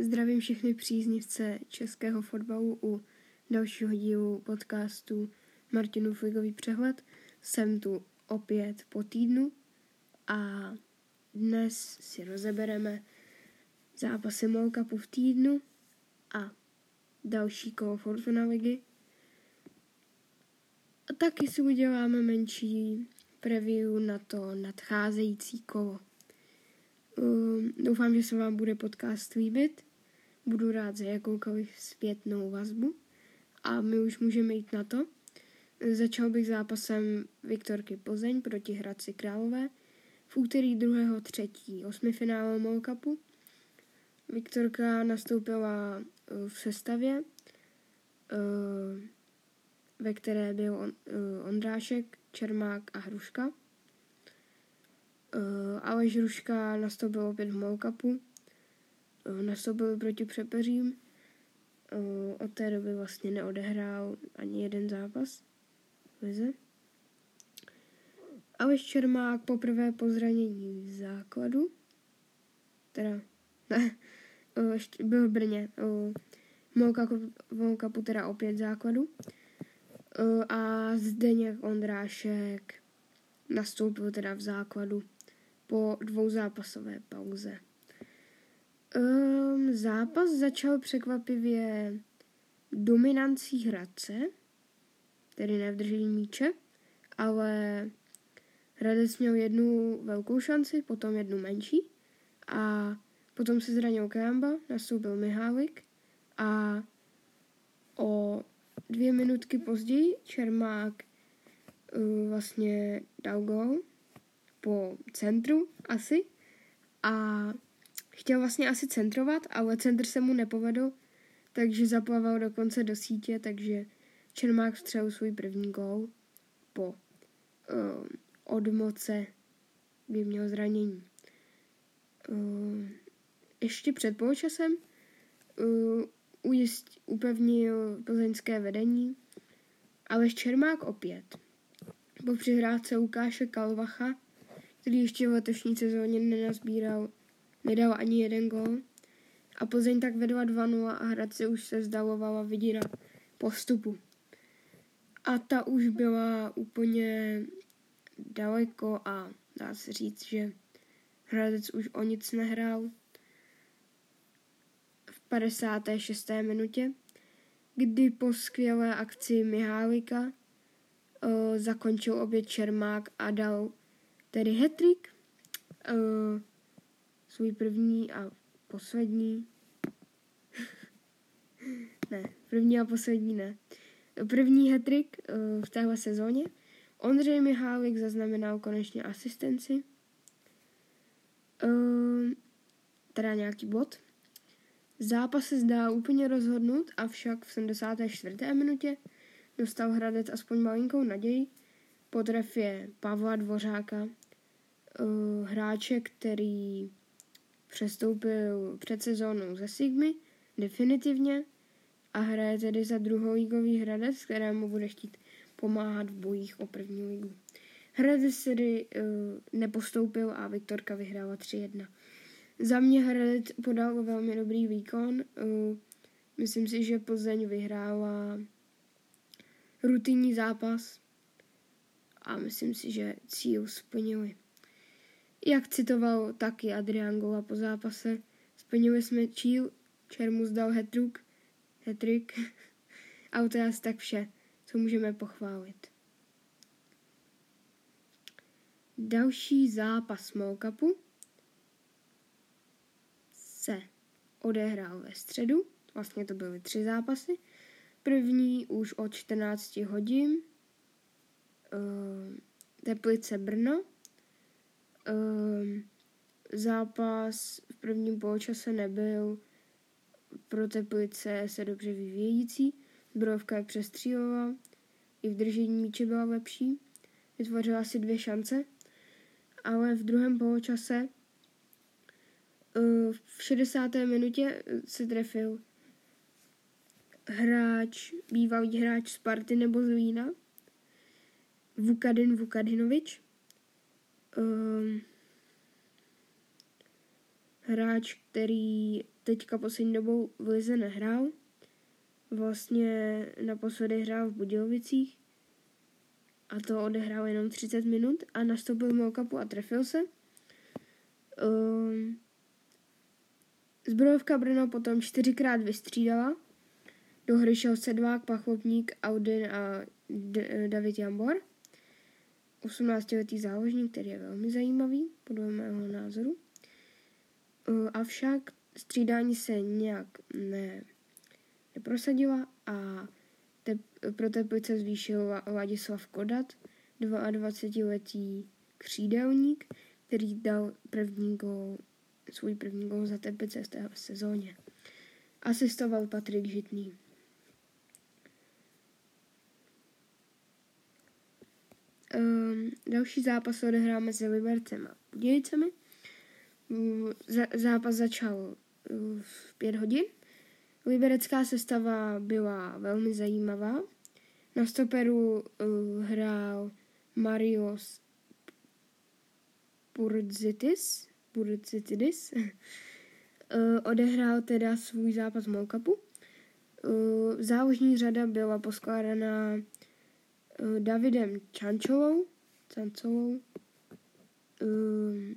Zdravím všechny příznivce českého fotbalu u dalšího dílu podcastu Martinu Fligový přehled. Jsem tu opět po týdnu a dnes si rozebereme zápasy MOL Cupu v týdnu a další kolo Fortuna ligy. A taky si uděláme menší preview na to nadcházející kolo. Um, doufám, že se vám bude podcast líbit. Budu rád za jakoukoliv zpětnou vazbu. A my už můžeme jít na to. Začal bych zápasem Viktorky Plzeň proti Hradci Králové v úterý 2. 3. osmifinále MOL Cupu. Viktorka nastoupila uh, v sestavě, uh, ve které byl uh, Ondrášek, Čermák a Hruška. Aleš Ruška nastoupil opět v Molkapu. Uh, nastoupil proti Přepeřím. Uh, od té doby vlastně neodehrál ani jeden zápas v lize. Aleš Čermák poprvé po zranění v základu. Teda, ne, ještě byl v Brně. Molkapu teda opět v základu. A Zdeněk Ondrášek nastoupil teda v základu po dvouzápasové pauze. Um, zápas začal překvapivě dominancí Hradce, tedy ne v držení míče, ale Hradec měl jednu velkou šanci, potom jednu menší a potom se zranil Kamba, nastoupil Mihálik a o dvě minutky později Čermák uh, vlastně dal gol po centru asi a chtěl vlastně asi centrovat, ale centr se mu nepovedl, takže zaplaval dokonce do sítě, takže Čermák vstřelil svůj první gol po uh, odmoce, kdy měl zranění. Uh, ještě před poločasem uh, ujist, upevnil plzeňské vedení, ale Čermák opět. Po přihrávce Lukáše Kalvacha který ještě v letošní sezóně nenazbíral, nedal ani jeden gol. A Plzeň tak vedla 2-0 a Hradce už se vzdalovala vidina postupu. A ta už byla úplně daleko a dá se říct, že Hradec už o nic nehrál. V 56. minutě, kdy po skvělé akci Mihálika uh, zakončil oběd Čermák a dal tedy hetrik, uh, svůj první a poslední, ne, první a poslední ne, první hetrik uh, v téhle sezóně. Ondřej Mihálik zaznamenal konečně asistenci, uh, teda nějaký bod. Zápas se zdá úplně rozhodnut, avšak v 74. minutě dostal Hradec aspoň malinkou naději po trefě Pavla Dvořáka uh, hráče, který přestoupil před sezónou ze Sigmy definitivně a hraje tedy za druholigový Hradec, kterému bude chtít pomáhat v bojích o první ligu. Hradec tedy uh, nepostoupil a Viktorka vyhrála 3-1. Za mě Hradec podal velmi dobrý výkon. Uh, myslím si, že Plzeň vyhrála rutinní zápas a myslím si, že cíl splnili. Jak citoval taky Adrian Gola po zápase, splnili jsme číl, Čermus dal hetruk, hetrik a to je asi tak vše, co můžeme pochválit. Další zápas Molkapu se odehrál ve středu, vlastně to byly tři zápasy. První už od 14 hodin, uh, Teplice Brno, um, zápas v prvním poločase nebyl pro Teplice se dobře vyvíjející. Zbrojovka je přestřílová, i v držení míče byla lepší, vytvořila si dvě šance, ale v druhém poločase uh, v 60. minutě se trefil hráč, bývalý hráč Sparty nebo Zlína, Vukadin Vukadinovič, um, hráč, který teďka poslední dobou v Lize nehrál. Vlastně naposledy hrál v Budějovicích a to odehrál jenom 30 minut a nastoupil Kapu a trefil se. Um, Zbrojovka Brno potom čtyřikrát vystřídala. Do hry šel Sedvák, Pachlopník, Audin a David Jambor. 18-letý záložník, který je velmi zajímavý, podle mého názoru. Avšak střídání se nějak ne, neprosadila a te, pro Teplice zvýšil Ladislav Kodat, 22-letý křídelník, který dal první gol, svůj první gol za Teplice v téhle sezóně. Asistoval Patrik Žitný. Um, další zápas odehrál mezi Libercem a Budějicemi. Um, zápas začal uh, v pět hodin. Liberecká sestava byla velmi zajímavá. Na stoperu uh, hrál Marios Purzitis, Purzitidis. uh, odehrál teda svůj zápas Molkapu. Uh, záložní řada byla poskládaná Davidem Čančovou, Cancovou, uh,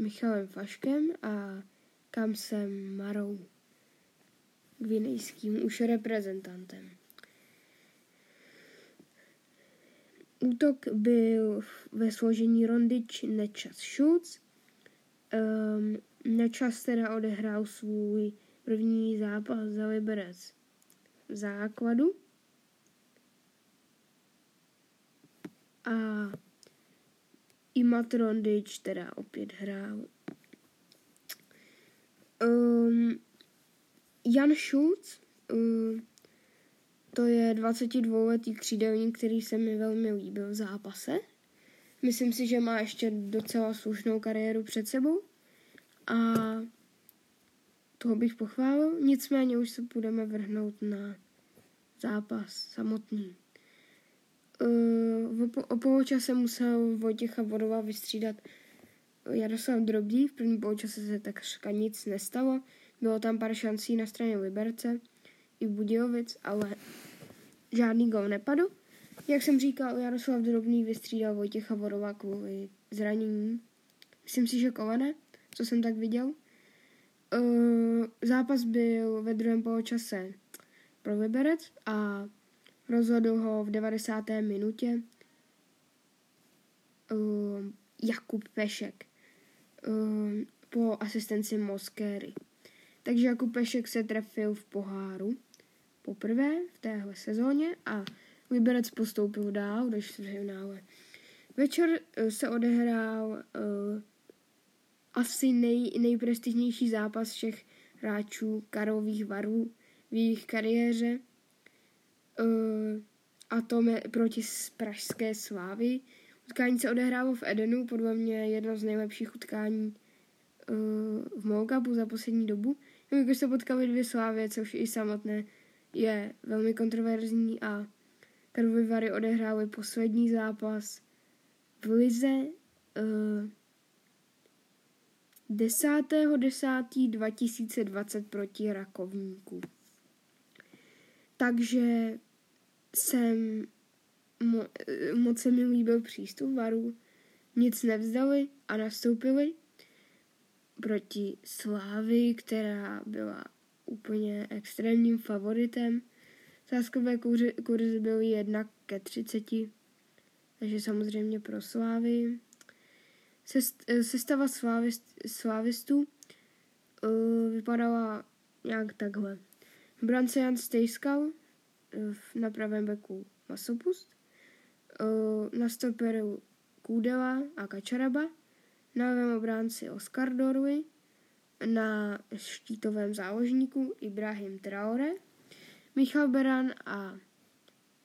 Michalem Faškem a Kamsem Marou, gvinejským už reprezentantem. Útok byl ve složení Rondič, Nečas, Schulz. Um, Nečas teda odehrál svůj první zápas za Liberec v základu. A i Matrondič teda opět hrál. Um, Jan Schulz, um, to je 22-letý křídelník, který se mi velmi líbil v zápase. Myslím si, že má ještě docela slušnou kariéru před sebou a toho bych pochválil. Nicméně už se budeme vrhnout na zápas samotný. Uh, o poločase musel Vojtěcha Vodova vystřídat Jaroslav Drobný. V prvním poločase se takřka nic nestalo. Bylo tam pár šancí na straně Liberce i Budějovic, ale žádný gol nepadl. Jak jsem říkal, Jaroslav Drobný vystřídal Vojtěcha Vodova kvůli zranění. Myslím si, že kolene, co jsem tak viděl. Uh, zápas byl ve druhém poločase pro Liberec a Rozhodl ho v 90. minutě uh, Jakub Pešek uh, po asistenci Moskéry. Takže Jakub Pešek se trefil v poháru poprvé v téhle sezóně a Liberec postoupil dál do čtvrtfinále. Večer uh, se odehrál uh, asi nej, nejprestižnější zápas všech hráčů Karlových varů v jejich kariéře – uh, a to proti pražské slávy. Utkání se odehrálo v Edenu, podle mě jedno z nejlepších utkání uh, v Molkapu za poslední dobu. Jelikož se potkali dvě slávy, což i samotné je velmi kontroverzní a Karlovy odehrály poslední zápas v Lize uh, 10.10.2020 proti Rakovníku. Takže jsem mo, moc se mi líbil přístup varů, nic nevzdali a nastoupili proti Slávy, která byla úplně extrémním favoritem. Sázkové kurzy, byly 1 ke 30, takže samozřejmě pro Slávy. Sest, sestava slávist, slávistů uh, vypadala nějak takhle. Brance Jan Stejskal, na pravém beku Masopust, na stoperu Kůdela a Kačaraba, na levém obránci Oscar Dorwy, na štítovém záložníku Ibrahim Traore, Michal Beran a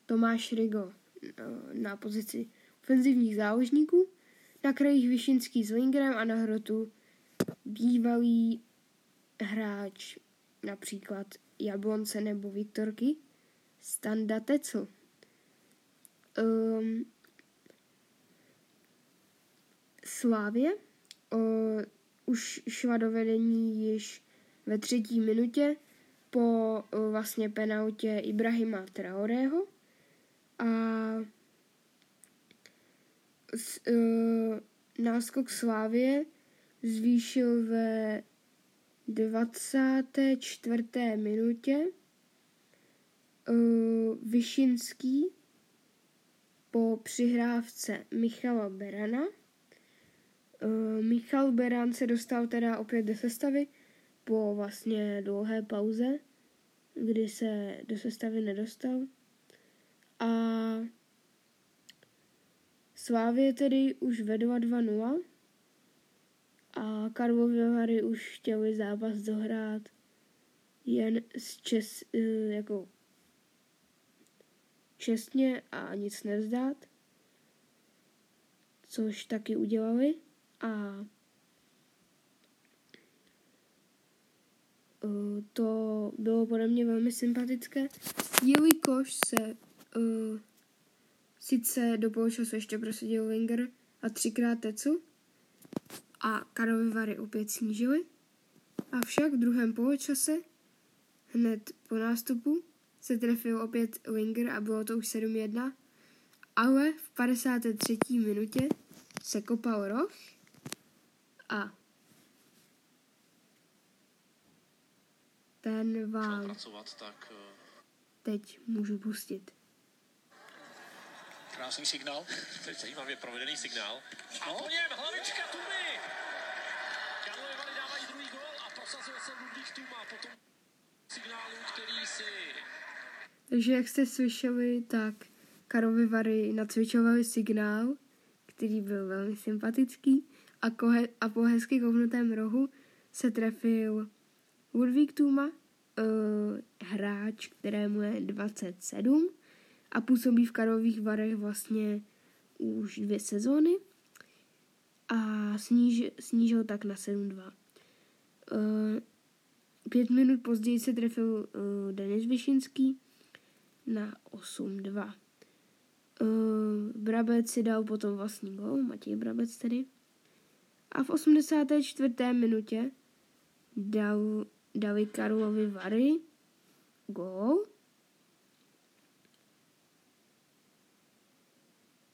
Tomáš Rigo na pozici ofenzivních záložníků, na krajích Vyšinský s Lingrem a na hrotu bývalý hráč například Jablonce nebo Viktorky, Standa Tecl. Um, Slávě uh, už šla do vedení již ve třetí minutě po uh, vlastně penautě Ibrahima Traorého a s, uh, náskok Slávě zvýšil ve 24. minutě uh, Vyšinský po přihrávce Michala Berana. Uh, Michal Beran se dostal teda opět do sestavy po vlastně dlouhé pauze, kdy se do sestavy nedostal. A Slávě tedy už vedla 2-0 a Karlovy Vary už chtěli zápas dohrát jen z čes, eh, jako čestně a nic nevzdát, což taky udělali. A eh, to bylo podle mě velmi sympatické, jelikož se uh, sice do poločasu ještě prosadil Wenger a třikrát Tecu a Karlovy Vary opět snížily, avšak v druhém poločase hned po nástupu se trefil opět Winger a bylo to už 7-1, ale v 53. minutě se kopal roh a ten vám tak, eh, teď můžu pustit. Krásný signál, to je zajímavě provedený signál. A po něm hlavička Tumy. Karlovy Vary dávají druhý gol a prosazuje se Ludvík Tuma po tom signálu, který si takže jak jste slyšeli, tak Karovy Vary nacvičovali signál, který byl velmi sympatický a, kohe, a po hezky kovnutém rohu se trefil Ludvík Tuma, uh, hráč, kterému je 27 a působí v Karových Varech vlastně už dvě sezóny a sníž, snížil tak na 7-2. Uh, eh, pět minut později se trefil uh, Denis Vyšinský, na 8-2. Uh, Brabec si dal potom vlastní gol, Matěj Brabec tedy. A v 84. minutě dal, dali Karlovi Vary gol.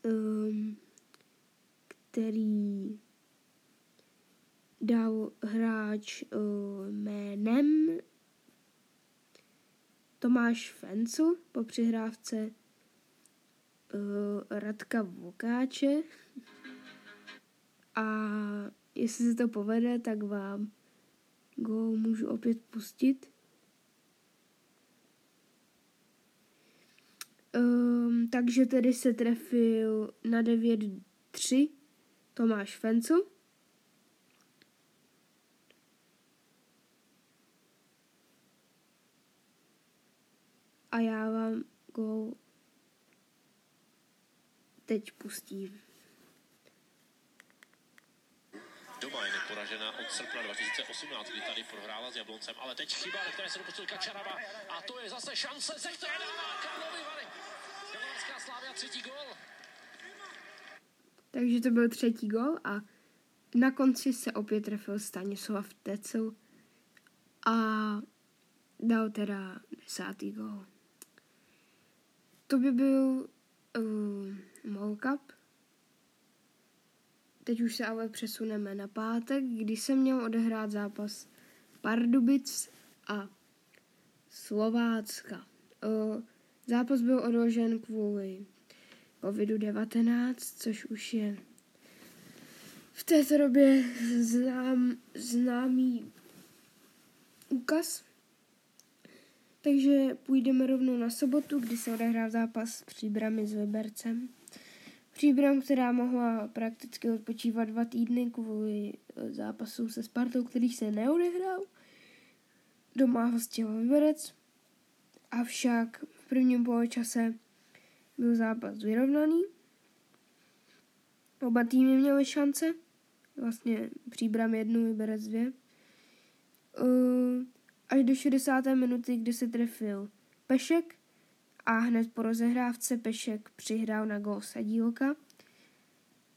Um, který dal hráč uh, jménem Tomáš Fencl po přihrávce uh, Radka Vokáče a jestli se to povede, tak vám go můžu opět pustit. Um, takže tedy se trefil na 9-3 Tomáš Fencl. A já vám go teď pustím. Doma je neporažena od srpna 2018, kdy tady prohrála s Jabloncem, ale teď chyba, ve které se dopustil Kačarava a to je zase šance, se které dává Karlovy Vary. Karlovská Slávia třetí gol. Takže to byl třetí gol a na konci se opět trefil Stanislav Tecel a dal teda desátý gol. To by byl uh, Cup. Teď už se ale přesuneme na pátek, kdy se měl odehrát zápas Pardubic a Slovácka. Uh, zápas byl odložen kvůli COVID-19, což už je v této době znám, známý úkaz. Takže půjdeme rovnou na sobotu, kdy se odehrál zápas s Příbrami s Libercem. Příbram, která mohla prakticky odpočívat dva týdny kvůli e, zápasu se Spartou, který se neodehrál. Doma hostil Liberec. Avšak v prvním poločase byl zápas vyrovnaný. Oba týmy měly šance. Vlastně Příbram jednu, Liberec dvě. Uh, až do 60. minuty, kdy se trefil Pešek a hned po rozehrávce Pešek přihrál na gol Sadílka.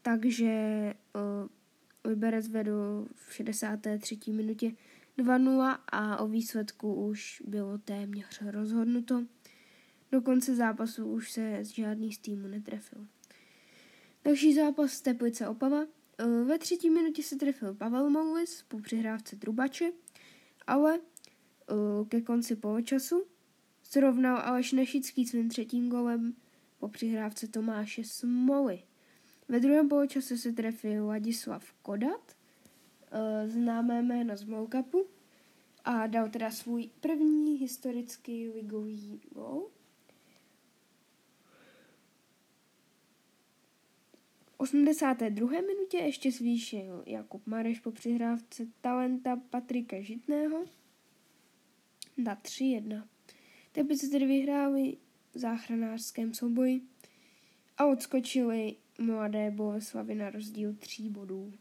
Takže uh, Liberec vedl v 63. minutě 2-0 a o výsledku už bylo téměř rozhodnuto. Do konce zápasu už se žádný z týmu netrefil. Další zápas Teplice Opava. E, ve třetí minutě se trefil Pavel Moulis po přihrávce Trubače, ale ke konci poločasu srovnal Aleš Nešický svým třetím golem po přihrávce Tomáše Smoly. Ve druhém poločase se trefil Ladislav Kodat, e, známé jméno z Moukapu, a dal teda svůj první historický ligový gol. 82. minutě ještě zvýšil Jakub Mareš po přihrávce talenta Patrika Žitného na 3-1. Teplice tedy vyhráli v záchranářském souboji a odskočili mladé Boleslavy na rozdíl tří bodů.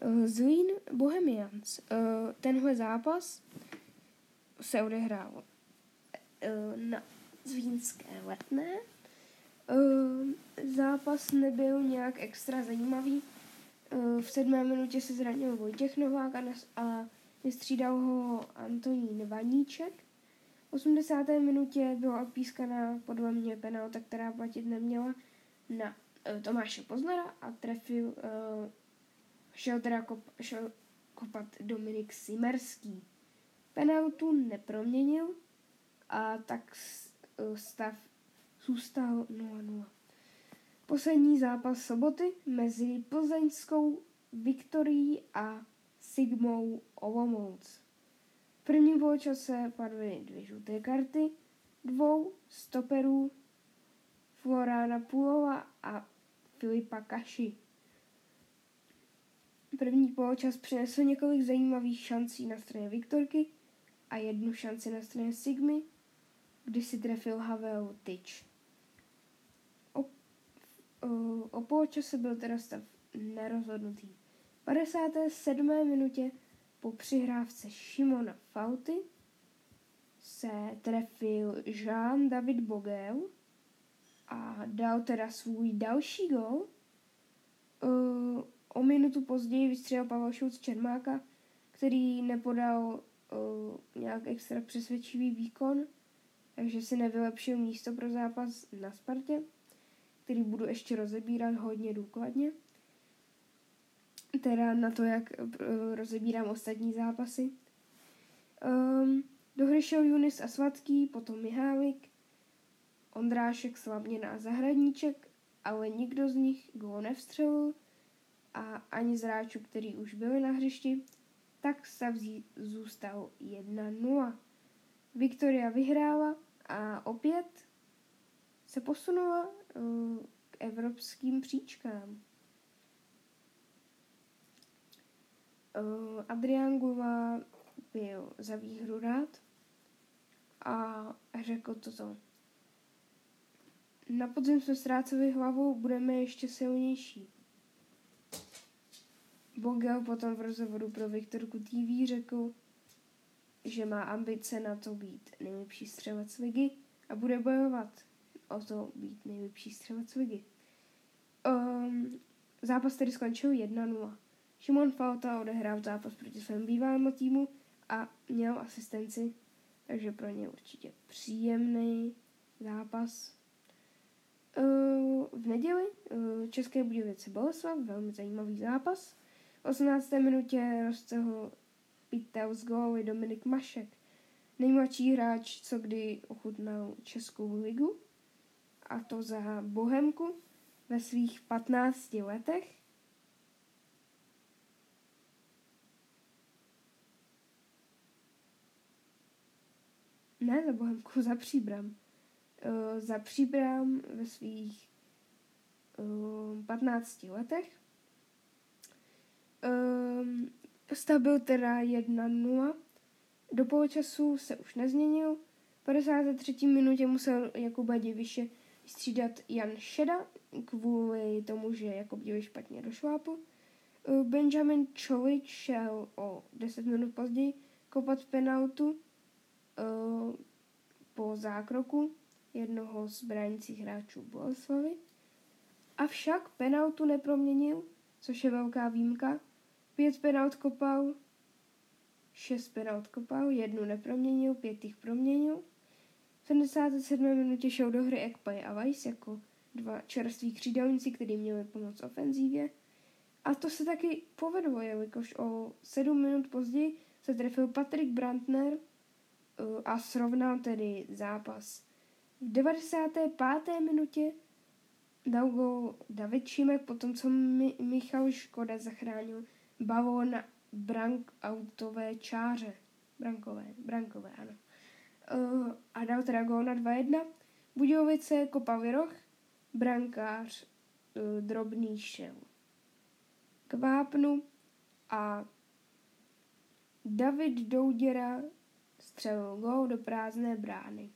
Eh, Zlín Bohemians. Eh, tenhle zápas se odehrál eh, na Zlínské letné zápas nebyl nějak extra zajímavý. V sedmé minutě se zranil Vojtěch Novák a vystřídal ho Antonín Vaníček. V 80. minutě byla odpískaná podle mě penalta, která platit neměla na uh, Tomáše Poznara a trefil, uh, šel teda kop, šel kopat Dominik Simerský. Penaltu neproměnil a tak stav zůstal 0-0. Poslední zápas soboty mezi plzeňskou Viktorií a Sigmou Olomouc. V prvním poločase padly dvě žluté karty, dvou stoperů Florána Pulova a Filipa Kaši. První poločas přinesl několik zajímavých šancí na straně Viktorky a jednu šanci na straně Sigmy, kdy si trefil Havel Tyč. Uh, o poločase byl teda stav nerozhodnutý. V 57. minutě po přihrávce Šimona Fauty se trefil Jean David Bogel a dal teda svůj další gol. Uh, o minutu později vystřelil Pavel Šulc Čermáka, který nepodal uh, nějak extra přesvědčivý výkon, takže si nevylepšil místo pro zápas na Spartě který budu ještě rozebírat hodně důkladně. Teda na to, jak eh, rozebírám ostatní zápasy. Um, do hry šel Junis a Svatský, potom Mihálik, Ondrášek, Slavněna a Zahradníček, ale nikdo z nich gól nevstřelil a ani z hráčů, který už byli na hřišti, tak stav zůstal 1-0. Viktoria vyhrála a opět se posunula uh, k evropským příčkám. Uh, Adrian Guva byl za výhru rád a řekl toto. Na podzim jsme ztráceli hlavu, budeme ještě silnější. Bogel potom v rozhovoru pro Viktorku TV řekl, že má ambice na to být nejlepší střelec ligy a bude bojovat o to být nejlepší střelec ligy. Um, zápas tedy skončil 1-0. Šimon Falta odehrál zápas proti svému bývalému týmu a měl asistenci, takže pro ně určitě příjemný zápas. Uh, v neděli uh, České Budějovice Boleslav, velmi zajímavý zápas. V 18. minutě rozcehl Pitel z góly Dominik Mašek, nejmladší hráč, co kdy ochutnal Českou ligu a to za Bohemku ve svých 15 letech. Ne za Bohemku, za Příbram. Uh, za Příbram ve svých uh, 15 letech. Uh, stav byl teda 1-0. Do poločasu se už nezměnil. V 53. minutě musel Jakuba Diviše střídat Jan Šeda kvůli tomu, že jako byl špatně do šlápu. Eh, Benjamin Čolič šel o 10 minut později kopat penaltu uh, po zákroku jednoho z bránících hráčů Boleslavy. Avšak penaltu neproměnil, což je velká výjimka. Pět penalt kopal šest penalt kopal, jednu neproměnil, pět jich proměnil. V 77. minutě šel do hry Ekpaj a Weiss jako dva čerství křídelníci, kteří měli pomoc ofenzívě. A to se taky povedlo, jelikož o sedm minut později se trefil Patrick Brandner uh, a srovnal tedy zápas. V 95. minutě dal gol David Šimek, potom co Mi- Michal Škoda zachránil balón na brank autové čáře. Brankové, brankové, ano. Uh, a dal teda gol na 2-1. Budějovice kopal roh, brankář uh, drobný šel k vápnu a David Douděra střelil gol do prázdné brány.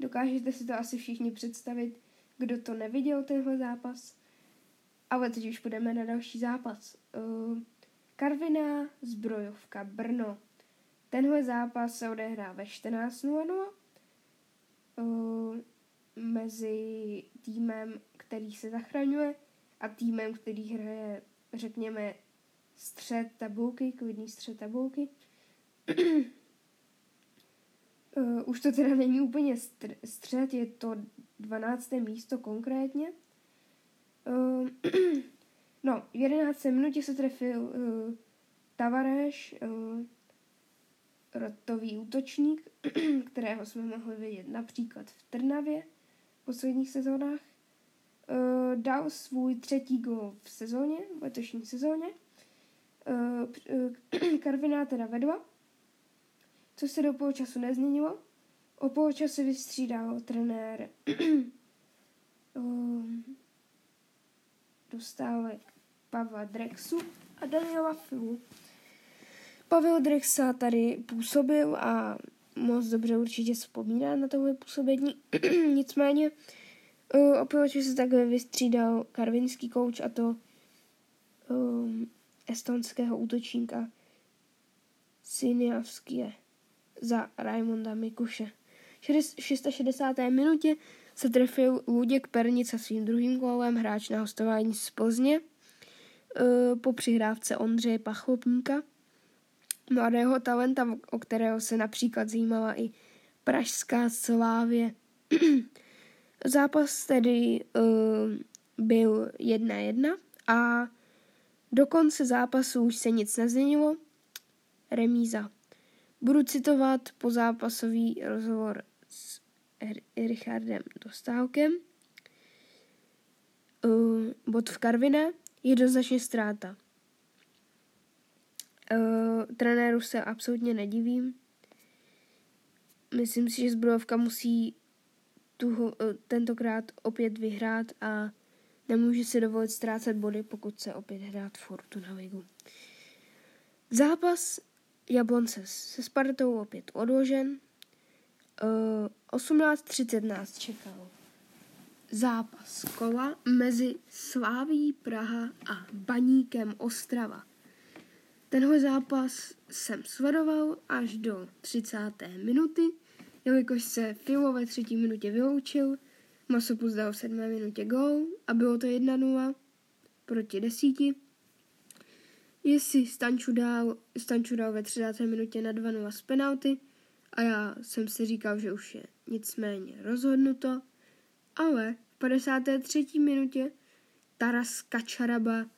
Dokážete si to asi všichni představit, kdo to neviděl, tenhle zápas. Ale teď už půjdeme na další zápas. Uh, Karviná zbrojovka Brno. Tenhle zápas se odehrá ve 14.00 uh, mezi týmem, který se zachraňuje a týmem, který hraje, řekněme, střed tabulky, klidný střed tabulky. Uh, už to teda není úplně střed, je to 12. místo konkrétně. Uh, no, v 11. minutě se trefil uh, Tavareš, uh, rotový útočník, kterého jsme mohli vidět například v Trnavě v posledních sezónách. Uh, dal svůj třetí gol v sezóně, v letošní sezóně. Uh, Karviná teda vedla co se do poločasu nezměnilo. O poločase vystřídal trenér um, dostávek Pavla Drexu a Daniela Filu. Pavel Drexa tady působil a moc dobře určitě vzpomíná na tohle působení. Nicméně uh, o poločase se takhle vystřídal karvinský kouč a to um, estonského útočníka Siniavskie za Raimonda Mikuše. V 660. minutě se trefil Luděk Pernica svým druhým gólem hráč na hostování z Plzně e, po přihrávce Ondřeje Pachlopníka, mladého talenta, o kterého se například zajímala i pražská Slávě. Zápas tedy uh, byl 1-1 a do konce zápasu už se nic nezměnilo. Remíza. Budu citovat pozápasový rozhovor s Richardem Dostálkem. Uh, bod v Karviné je doznačně ztráta. Uh, trenéru se absolutně nedivím. Myslím si, že zbrojovka musí tu, uh, tentokrát opět vyhrát a nemůže si dovolit ztrácet body, pokud se opět hrát Fortuna Ligu. Zápas Jablonce se Spartou opět odložen. Uh, 18.30 nás čekal zápas kola mezi Sláví Praha a Baníkem Ostrava. Tenhle zápas jsem sledoval až do 30. minuty, jelikož se Filo ve třetí minutě vyloučil, Masopus dal v sedmé minutě gol a bylo to 1-0 proti desíti. Jestli Stanču dal, Stanču dal ve 30. minutě na 2-0 z penalty a já jsem si říkal, že už je nicméně rozhodnuto, ale v 53. minutě Taras Kačaraba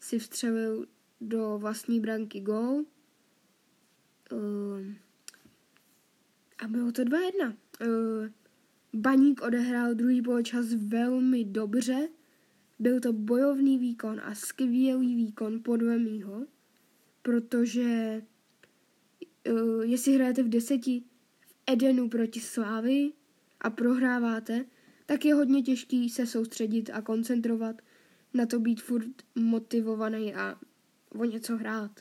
si vstřelil do vlastní branky gol. Uh, a bylo to 2-1. Uh, Baník odehrál druhý poločas velmi dobře, byl to bojovný výkon a skvělý výkon podle mýho, protože uh, jestli hrajete v deseti v Edenu proti Slávy a prohráváte, tak je hodně těžký se soustředit a koncentrovat na to být furt motivovaný a o něco hrát.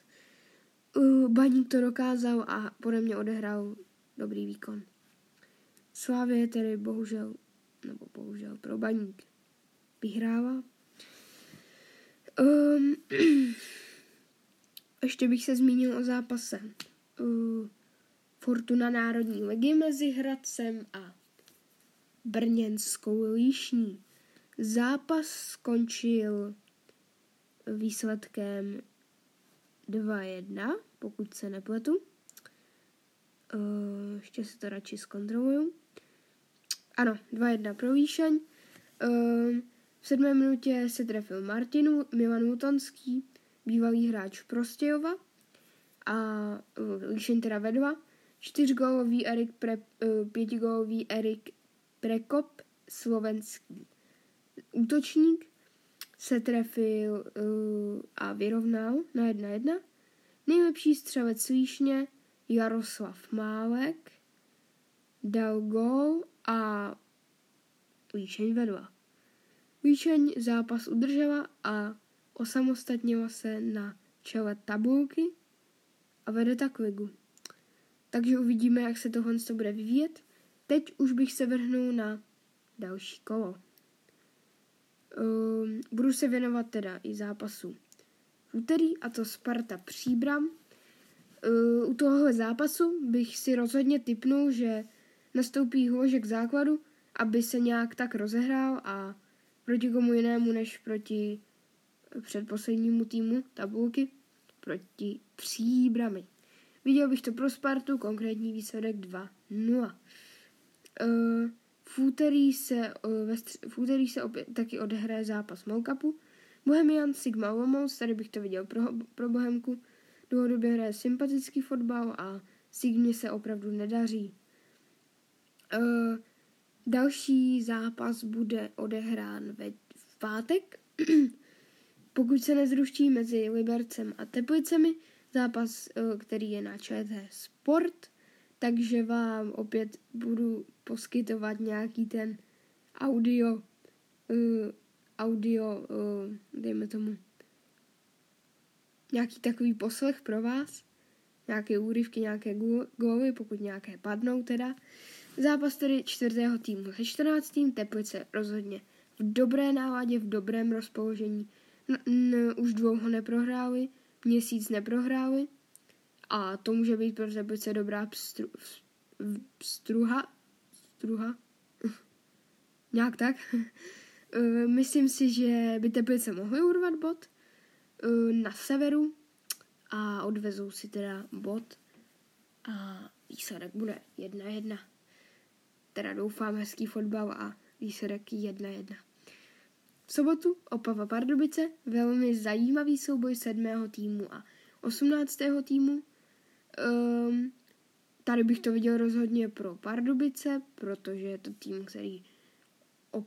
Uh, Baník to dokázal a podle mě odehrál dobrý výkon. Slávě tedy bohužel, nebo bohužel pro Baník vyhrává. Um, ještě bych se zmínil o zápase uh, Fortuna Národní ligy mezi Hradcem a Brněnskou líšní. Zápas skončil výsledkem 2-1, pokud se nepletu. Uh, ještě se to radši zkontroluju. Ano, 2-1 pro Výšeň. Uh, v sedmé minutě se trefil Martinu, Milan Mutonský, bývalý hráč Prostějova a uh, Líšeň teda vedla. Čtyřgólový Erik Pre, uh, pětigólový Erik Prekop, slovenský útočník, se trefil uh, a vyrovnal na 1-1. Nejlepší střelec Líšně Jaroslav Málek dal gól a Líšeň vedla. Líšeň zápas udržela a osamostatnila se na čele tabulky a vede tak ligu. Takže uvidíme, jak se tohle bude vyvíjet. Teď už bych se vrhnul na další kolo. Um, budu se věnovat teda i zápasu v úterý, a to Sparta Příbram. Uh, u tohohle zápasu bych si rozhodně typnul, že nastoupí hložek základu, aby se nějak tak rozehrál a proti komu jinému než proti předposlednímu týmu tabulky, proti Příbrami. Viděl bych to pro Spartu, konkrétní výsledek 2-0. Uh, v úterý se, uh, ve stř- v úterý se opět taky odehraje zápas Molkapu. Bohemian Sigma Olomouc, tady bych to viděl pro, pro Bohemku. Dlouhodobě hraje sympatický fotbal a Sigmě se opravdu nedaří. Uh, další zápas bude odehrán ve pátek. Pokud se nezruští mezi Libercem a Teplicemi, zápas, uh, který je na ČT Sport, takže vám opět budu poskytovat nějaký ten audio, uh, audio, uh, dejme tomu, nějaký takový poslech pro vás, nějaké úryvky, nějaké góly, pokud nějaké padnou teda. Zápas tedy čtvrtého týmu se 14. tým Teplice rozhodně v dobré náladě, v dobrém rozpoložení. N- n- už dlouho neprohráli, měsíc neprohráli a to může být pro Teplice dobrá pstru, pstruha, struha, nějak tak. Myslím si, že by Teplice mohly urvat bod na severu a odvezou si teda bod a výsledek bude 1-1 teda doufám hezký fotbal a výsledek 1-1. V sobotu Opava Pardubice, velmi zajímavý souboj sedmého týmu a 18. týmu. Um, tady bych to viděl rozhodně pro Pardubice, protože je to tým, který o, uh,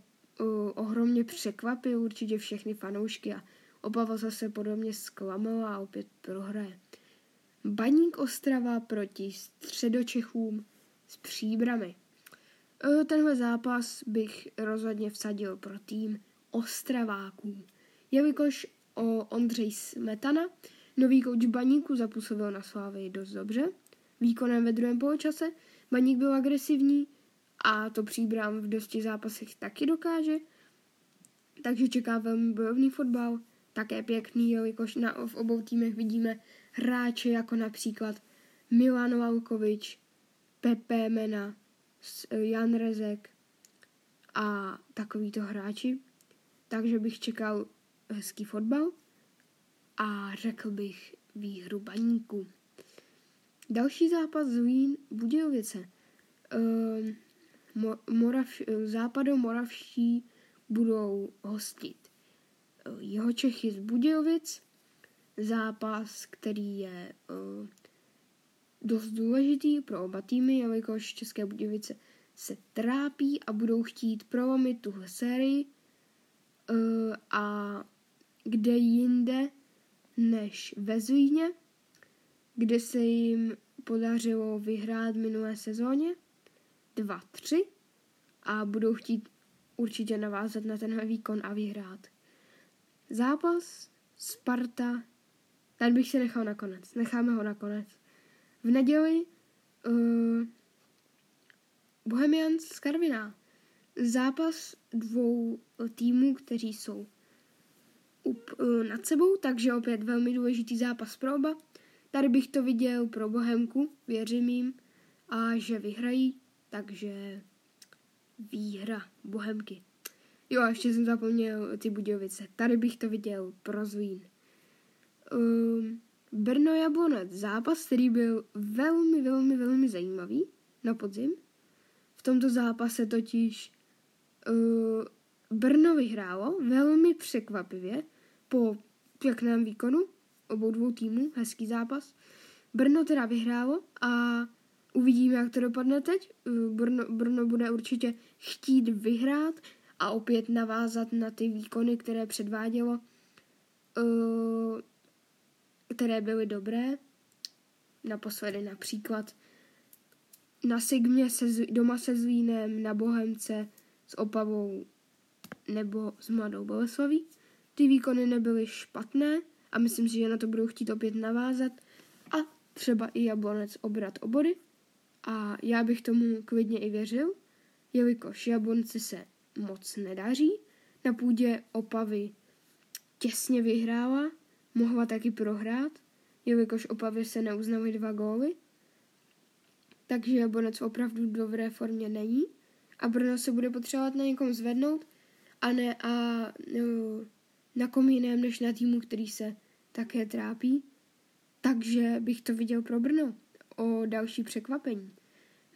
ohromně překvapil určitě všechny fanoušky a Opava zase podobně zklamala a opět prohraje. Baník Ostrava proti Středočechům s příbrami. Eh, tenhle zápas bych rozhodně vsadil pro tým Ostraváků. Jelikož o Ondřej Smetana, nový kouč Baníku, zapůsobil na Slávy dost dobře. Výkonem ve druhém poločase Baník byl agresivní a to příbrám v dosti zápasech taky dokáže. Takže čeká velmi bojovný fotbal, také pěkný, jelikož na, v obou týmech vidíme hráče jako například Milan Valkovič, Pepe Mena, Jan Rezek a takovýto hráči. Takže bych čekal hezký fotbal a řekl bych výhru baníku. Další zápas Zlín Budějovice. Ehm, Morav, západomoravští budou hostit jeho Čechy z Budějovic. Zápas, který je uh, dost důležitý pro oba týmy, jelikož České Budějovice se trápí a budou chtít prolomit tuhle sérii uh, a kde jinde než ve Zlíně, kde se jim podařilo vyhrát minulé sezóně 2-3 a budou chtít určitě navázat na tenhle výkon a vyhrát. Zápas Sparta, ten bych si nechal nakonec. Necháme ho nakonec. V neděli uh, Bohemians z Karviná. Zápas dvou týmů, kteří jsou up, uh, nad sebou, takže opět velmi důležitý zápas pro oba. Tady bych to viděl pro Bohemku, věřím jim, a že vyhrají, takže výhra Bohemky. Jo, a ještě jsem zapomněl ty Budějovice. Tady bych to viděl pro Zlín. Um, Brno Jablonec, zápas, který byl velmi, velmi, velmi zajímavý na podzim. V tomto zápase totiž uh, Brno vyhrálo velmi překvapivě po pěkném výkonu obou dvou týmů, hezký zápas. Brno teda vyhrálo a uvidíme, jak to dopadne teď. Uh, Brno, Brno bude určitě chtít vyhrát a opět navázat na ty výkony, které předvádělo, uh, které byly dobré. Naposledy například na Sigmě se, doma se Zlínem, na Bohemce s Opavou nebo s Mladou Boleslaví. Ty výkony nebyly špatné a myslím si, že na to budou chtít opět navázat a třeba i Jablonec obrat obory. A já bych tomu klidně i věřil, jelikož Jablonci se moc nedaří. Na půdě Opavy těsně vyhrála, mohla taky prohrát, jelikož Opavy se neuznaly dva góly. Takže Jablonec opravdu v dobré formě není a Brno se bude potřebovat na někom zvednout a ne a no, na kom jiném než na týmu, který se také trápí. Takže bych to viděl pro Brno o další překvapení.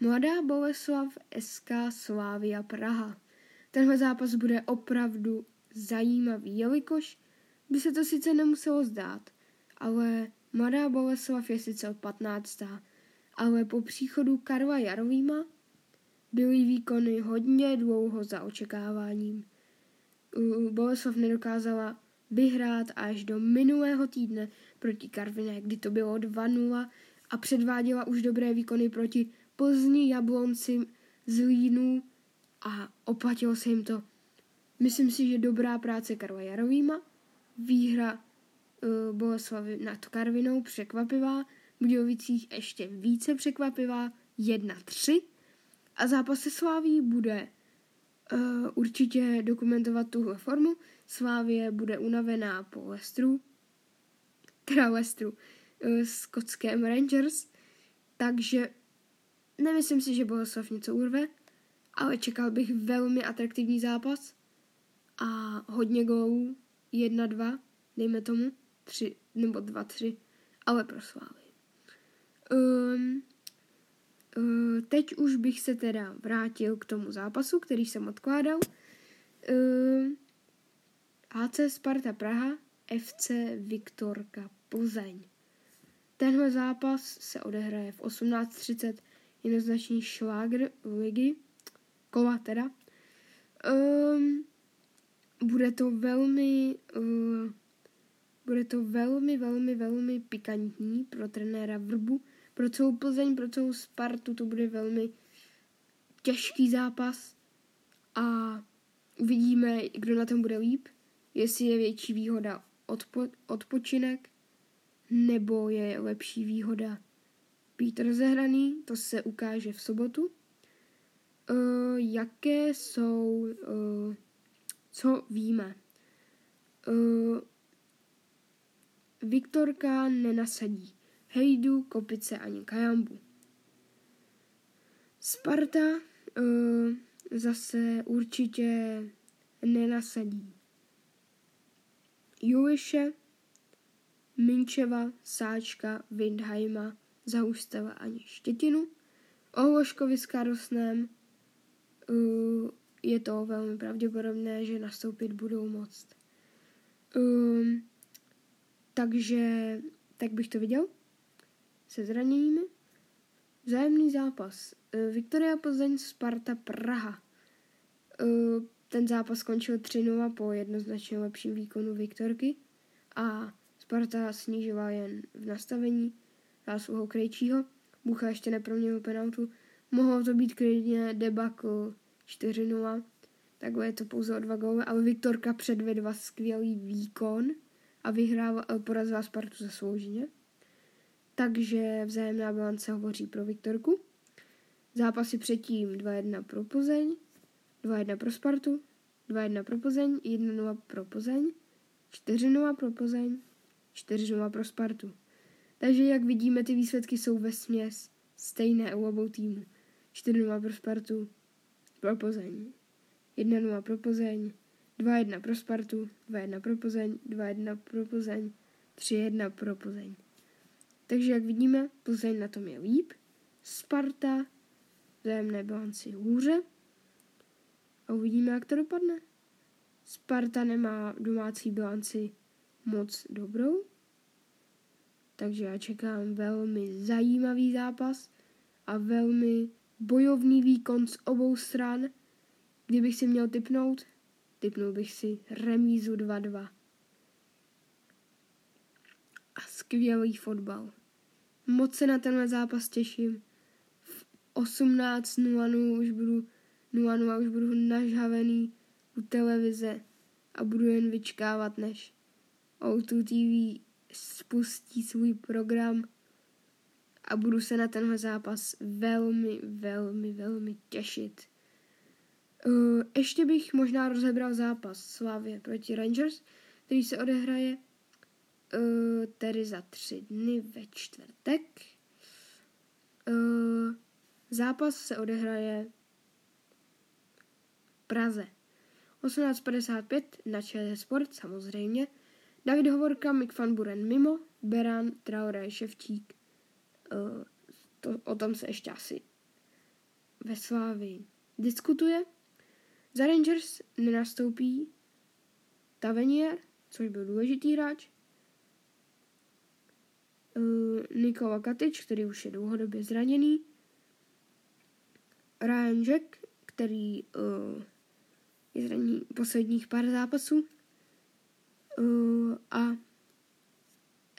Mladá Boleslav SK Slávia Praha. Tenhle zápas bude opravdu zajímavý, jelikož by se to sice nemuselo zdát, ale Mladá Boleslav je sice 15. ale po příchodu Karla Jarovýma byly výkony hodně dlouho za očekáváním. Boleslav nedokázala vyhrát až do minulého týdne proti Karviné, kdy to bylo 2-0 a předváděla už dobré výkony proti Plzni, Jablonci, Zlínu a oplatilo se jim to. Myslím si, že dobrá práce Karla Jarovýma, výhra uh, Boleslavy nad Karvinou překvapivá, v Budějovicích ještě více překvapivá, 1-3 a zápas se Sláví bude uh, určitě dokumentovat tuhle formu. Slávie bude unavená po Lestru, teda Lestru, uh, skotském Rangers, takže nemyslím si, že Boleslav něco urve, ale čekal bych velmi atraktivní zápas a hodně gólů, jedna, dva, dejme tomu, tři nebo dva, tři, ale pro Slávy. Um, uh, teď už bych se teda vrátil k tomu zápasu, který jsem odkládal. Uh, HC Sparta Praha, FC Viktorka Plzeň. Tenhle zápas se odehraje v 18.30 jednoznačný šlágr ligy kola teda. Um, bude to velmi, uh, bude to velmi, velmi, velmi pikantní pro trenéra Vrbu, pro celou Plzeň, pro celou Spartu to bude velmi těžký zápas a uvidíme, kdo na tom bude líp, jestli je větší výhoda odpo- odpočinek, nebo je lepší výhoda být rozehraný, to se ukáže v sobotu. Uh, jaké jsou, uh, co víme. Uh, Viktorka nenasadí Hejdu, Kopice ani Kajambu. Sparta uh, zase určitě nenasadí Juliše, Minčeva, Sáčka, Windheima, Zahustava ani Štětinu. O Hloškovi s Karosnem uh, je to velmi pravděpodobné, že nastoupit budou moct. Um, takže tak bych to viděl se zraněními. Vzájemný zápas. Uh, Viktoria Plzeň, Sparta, Praha. Uh, ten zápas skončil 3-0 po jednoznačně lepším výkonu Viktorky a Sparta snížila jen v nastavení zásluhou Krejčího. Bucha ještě neproměnil penaltu. Mohlo to být klidně debakl 4-0. Takhle je to pouze o dva góly, ale Viktorka předvedla skvělý výkon a vyhrála, porazila Spartu zaslouženě. Takže vzájemná bilance hovoří pro Viktorku. Zápasy předtím 2-1 pro Plzeň, 2-1 pro Spartu, 2-1 pro Plzeň, 1-0 pro Plzeň, 4-0 pro Plzeň, 4-0 pro Spartu. Takže jak vidíme, ty výsledky jsou ve směs stejné u obou týmů. 4-0 pro Spartu, pro Plzeň. 1-0 pro Plzeň, 2-1 pro Spartu, 2-1 pro Plzeň, 2-1 pro Plzeň, 3-1 pro Plzeň. Takže jak vidíme, Plzeň na tom je líp, Sparta vzájemné bilanci hůře a uvidíme, jak to dopadne. Sparta nemá domácí bilanci moc dobrou, takže já čekám velmi zajímavý zápas a velmi bojovný výkon z obou stran. Kdybych si měl typnout, typnul bych si remízu 2-2. A skvělý fotbal. Moc se na tenhle zápas těším. V 18.00 už budu 0 už budu nažhavený u televize a budu jen vyčkávat, než O2 TV spustí svůj program a budu se na tenhle zápas velmi, velmi, velmi těšit. Uh, ještě bych možná rozebral zápas Slavě proti Rangers, který se odehraje uh, tedy za tři dny ve čtvrtek. Uh, zápas se odehraje v Praze. 18.55 na ČT Sport samozřejmě. David Hovorka, Mick van Buren mimo, Beran, Traoré, Ševčík. Uh, to, o tom se ještě asi ve Slávii diskutuje. Za Rangers nenastoupí Tavenier, což byl důležitý hráč. Uh, Nikola Katič, který už je dlouhodobě zraněný. Ryan Jack, který uh, je zraněný posledních pár zápasů. A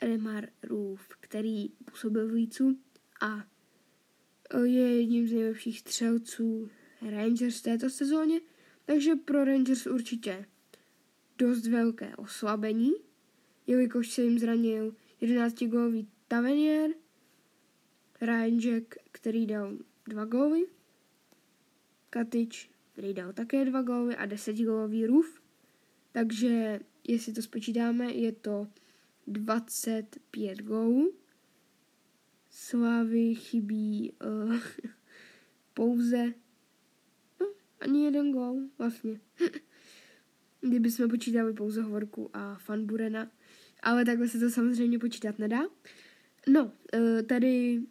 Remar Roof, který působil v Lícu a je jedním z nejlepších střelců Rangers této sezóně, takže pro Rangers určitě dost velké oslabení, jelikož se jim zranil 11 gólový Tavenier, Ryan Jack, který dal dva góly, Katič, který dal také dva góly a 10 gólový Roof, takže jestli to spočítáme, je to 25 gólů. Slávy chybí uh, pouze no, ani jeden gól vlastně. Kdyby jsme počítali pouze Horku a Fanburena, ale takhle se to samozřejmě počítat nedá. No, uh, tady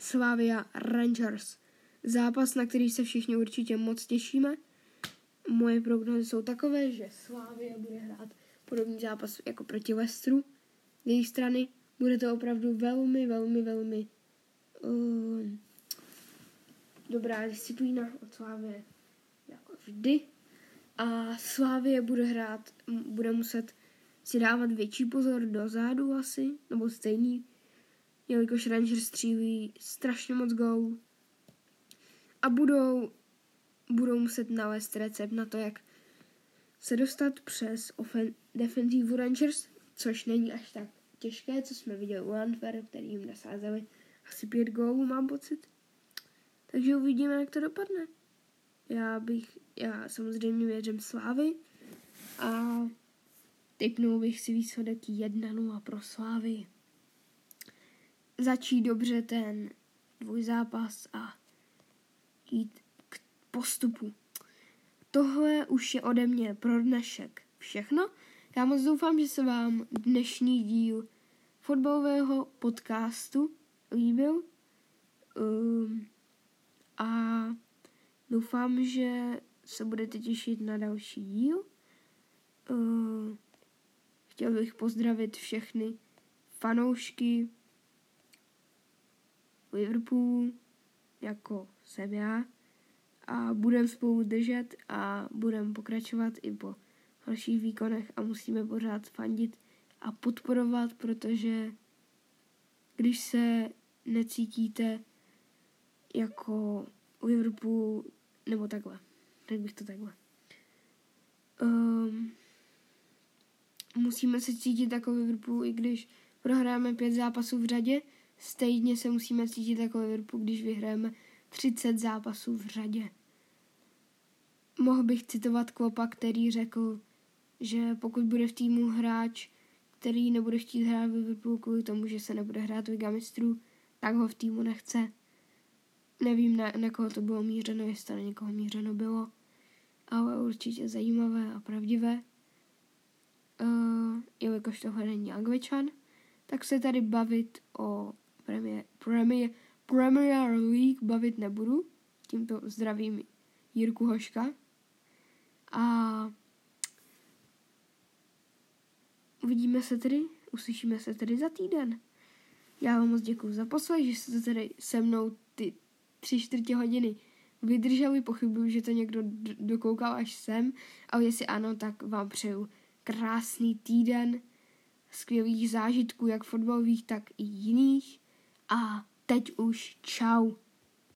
Slavia Rangers. Zápas, na který se všichni určitě moc těšíme moje prognozy jsou takové, že Slávia bude hrát podobný zápas jako proti Lestru. Z jejich strany bude to opravdu velmi, velmi, velmi uh, dobrá disciplína od Slávie jako vždy. A Slávie bude hrát, bude muset si dávat větší pozor do zádu asi, nebo stejný, jelikož Rangers střílí strašně moc gólů a budou budou muset nalézt recept na to, jak se dostat přes ofen- defensivu Rangers, což není až tak těžké, co jsme viděli u Antwerp, který jim nasázeli asi pět gólů, mám pocit. Takže uvidíme, jak to dopadne. Já bych, já samozřejmě věřím Slávy a typnul bych si výsledek 1-0 pro Slávy. Začít dobře ten dvojzápas a jít postupu. Tohle už je ode mě pro dnešek všechno. Já moc doufám, že se vám dnešní díl fotbalového podcastu líbil. Um, a doufám, že se budete těšit na další díl. Uh, chtěl bych pozdravit všechny fanoušky Liverpoolu, jako jsem já a budeme spolu držet a budeme pokračovat i po dalších výkonech a musíme pořád fandit a podporovat, protože když se necítíte jako Liverpool, nebo takhle, tak bych to takhle. Um, musíme se cítit jako Liverpool, i když prohráme pět zápasů v řadě, stejně se musíme cítit jako Liverpool, když vyhrajeme 30 zápasů v řadě. Mohl bych citovat Klopa, který řekl, že pokud bude v týmu hráč, který nebude chtít hrát ve Liverpoolu kvůli tomu, že se nebude hrát Liga mistrů, tak ho v týmu nechce. Nevím, na, na koho to bylo mířeno, jestli to na někoho mířeno bylo, ale určitě zajímavé a pravdivé. Uh, jelikož tohle není angličan, tak se tady bavit o Premier, Premier, Premier League bavit nebudu. Tímto zdravím Jirku Hoška. A uvidíme se tedy, uslyšíme se tedy za týden. Já vám moc děkuji za poslech, že jste tady se mnou ty tři čtvrtě hodiny vydrželi. Pochybuju, že to někdo dokoukal až sem. A jestli ano, tak vám přeju krásný týden, skvělých zážitků, jak fotbalových, tak i jiných. A teď už čau.